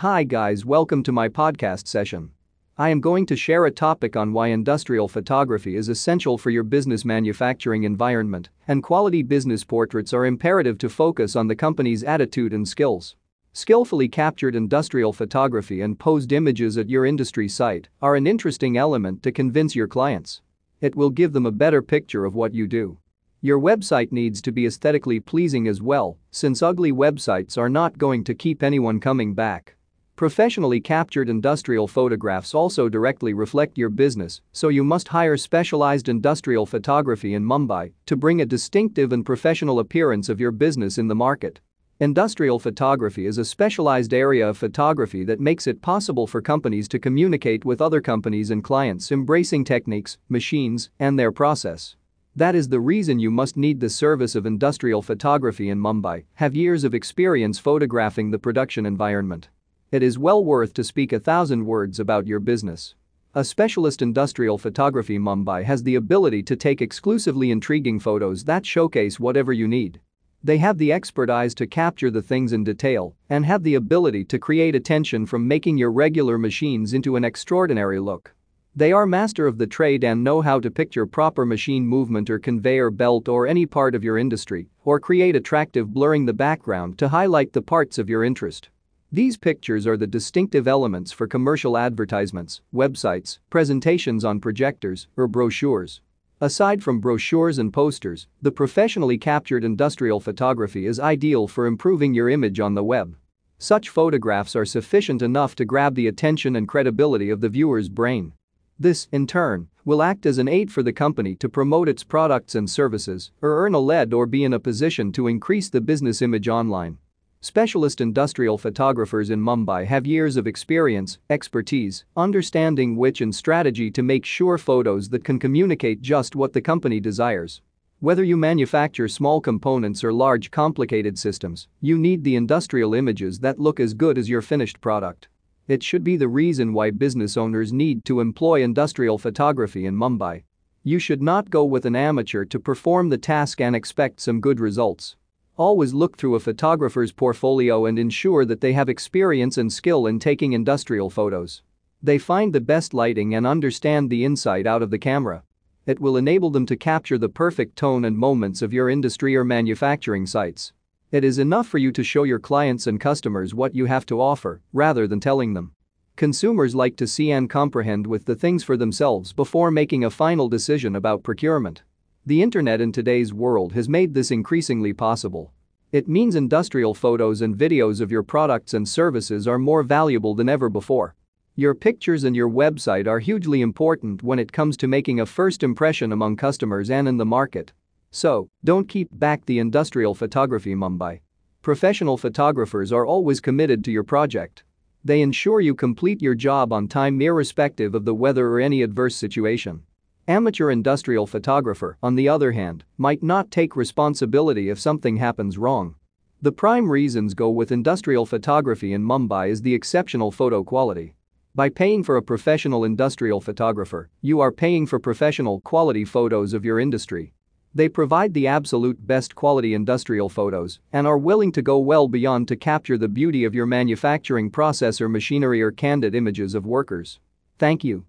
Hi guys welcome to my podcast session. I am going to share a topic on why industrial photography is essential for your business manufacturing environment and quality business portraits are imperative to focus on the company's attitude and skills. Skillfully captured industrial photography and posed images at your industry site are an interesting element to convince your clients. It will give them a better picture of what you do. Your website needs to be aesthetically pleasing as well, since ugly websites are not going to keep anyone coming back. Professionally captured industrial photographs also directly reflect your business, so you must hire specialized industrial photography in Mumbai to bring a distinctive and professional appearance of your business in the market. Industrial photography is a specialized area of photography that makes it possible for companies to communicate with other companies and clients embracing techniques, machines, and their process. That is the reason you must need the service of industrial photography in Mumbai, have years of experience photographing the production environment. It is well worth to speak a thousand words about your business. A specialist industrial photography Mumbai has the ability to take exclusively intriguing photos that showcase whatever you need. They have the expert eyes to capture the things in detail and have the ability to create attention from making your regular machines into an extraordinary look. They are master of the trade and know how to picture proper machine movement or conveyor belt or any part of your industry or create attractive blurring the background to highlight the parts of your interest. These pictures are the distinctive elements for commercial advertisements, websites, presentations on projectors, or brochures. Aside from brochures and posters, the professionally captured industrial photography is ideal for improving your image on the web. Such photographs are sufficient enough to grab the attention and credibility of the viewer's brain. This, in turn, will act as an aid for the company to promote its products and services or earn a lead or be in a position to increase the business image online. Specialist industrial photographers in Mumbai have years of experience, expertise, understanding which and strategy to make sure photos that can communicate just what the company desires. Whether you manufacture small components or large complicated systems, you need the industrial images that look as good as your finished product. It should be the reason why business owners need to employ industrial photography in Mumbai. You should not go with an amateur to perform the task and expect some good results. Always look through a photographer's portfolio and ensure that they have experience and skill in taking industrial photos. They find the best lighting and understand the inside out of the camera. It will enable them to capture the perfect tone and moments of your industry or manufacturing sites. It is enough for you to show your clients and customers what you have to offer, rather than telling them. Consumers like to see and comprehend with the things for themselves before making a final decision about procurement. The internet in today's world has made this increasingly possible. It means industrial photos and videos of your products and services are more valuable than ever before. Your pictures and your website are hugely important when it comes to making a first impression among customers and in the market. So, don't keep back the industrial photography Mumbai. Professional photographers are always committed to your project. They ensure you complete your job on time irrespective of the weather or any adverse situation. Amateur industrial photographer, on the other hand, might not take responsibility if something happens wrong. The prime reasons go with industrial photography in Mumbai is the exceptional photo quality. By paying for a professional industrial photographer, you are paying for professional quality photos of your industry. They provide the absolute best quality industrial photos and are willing to go well beyond to capture the beauty of your manufacturing process or machinery or candid images of workers. Thank you.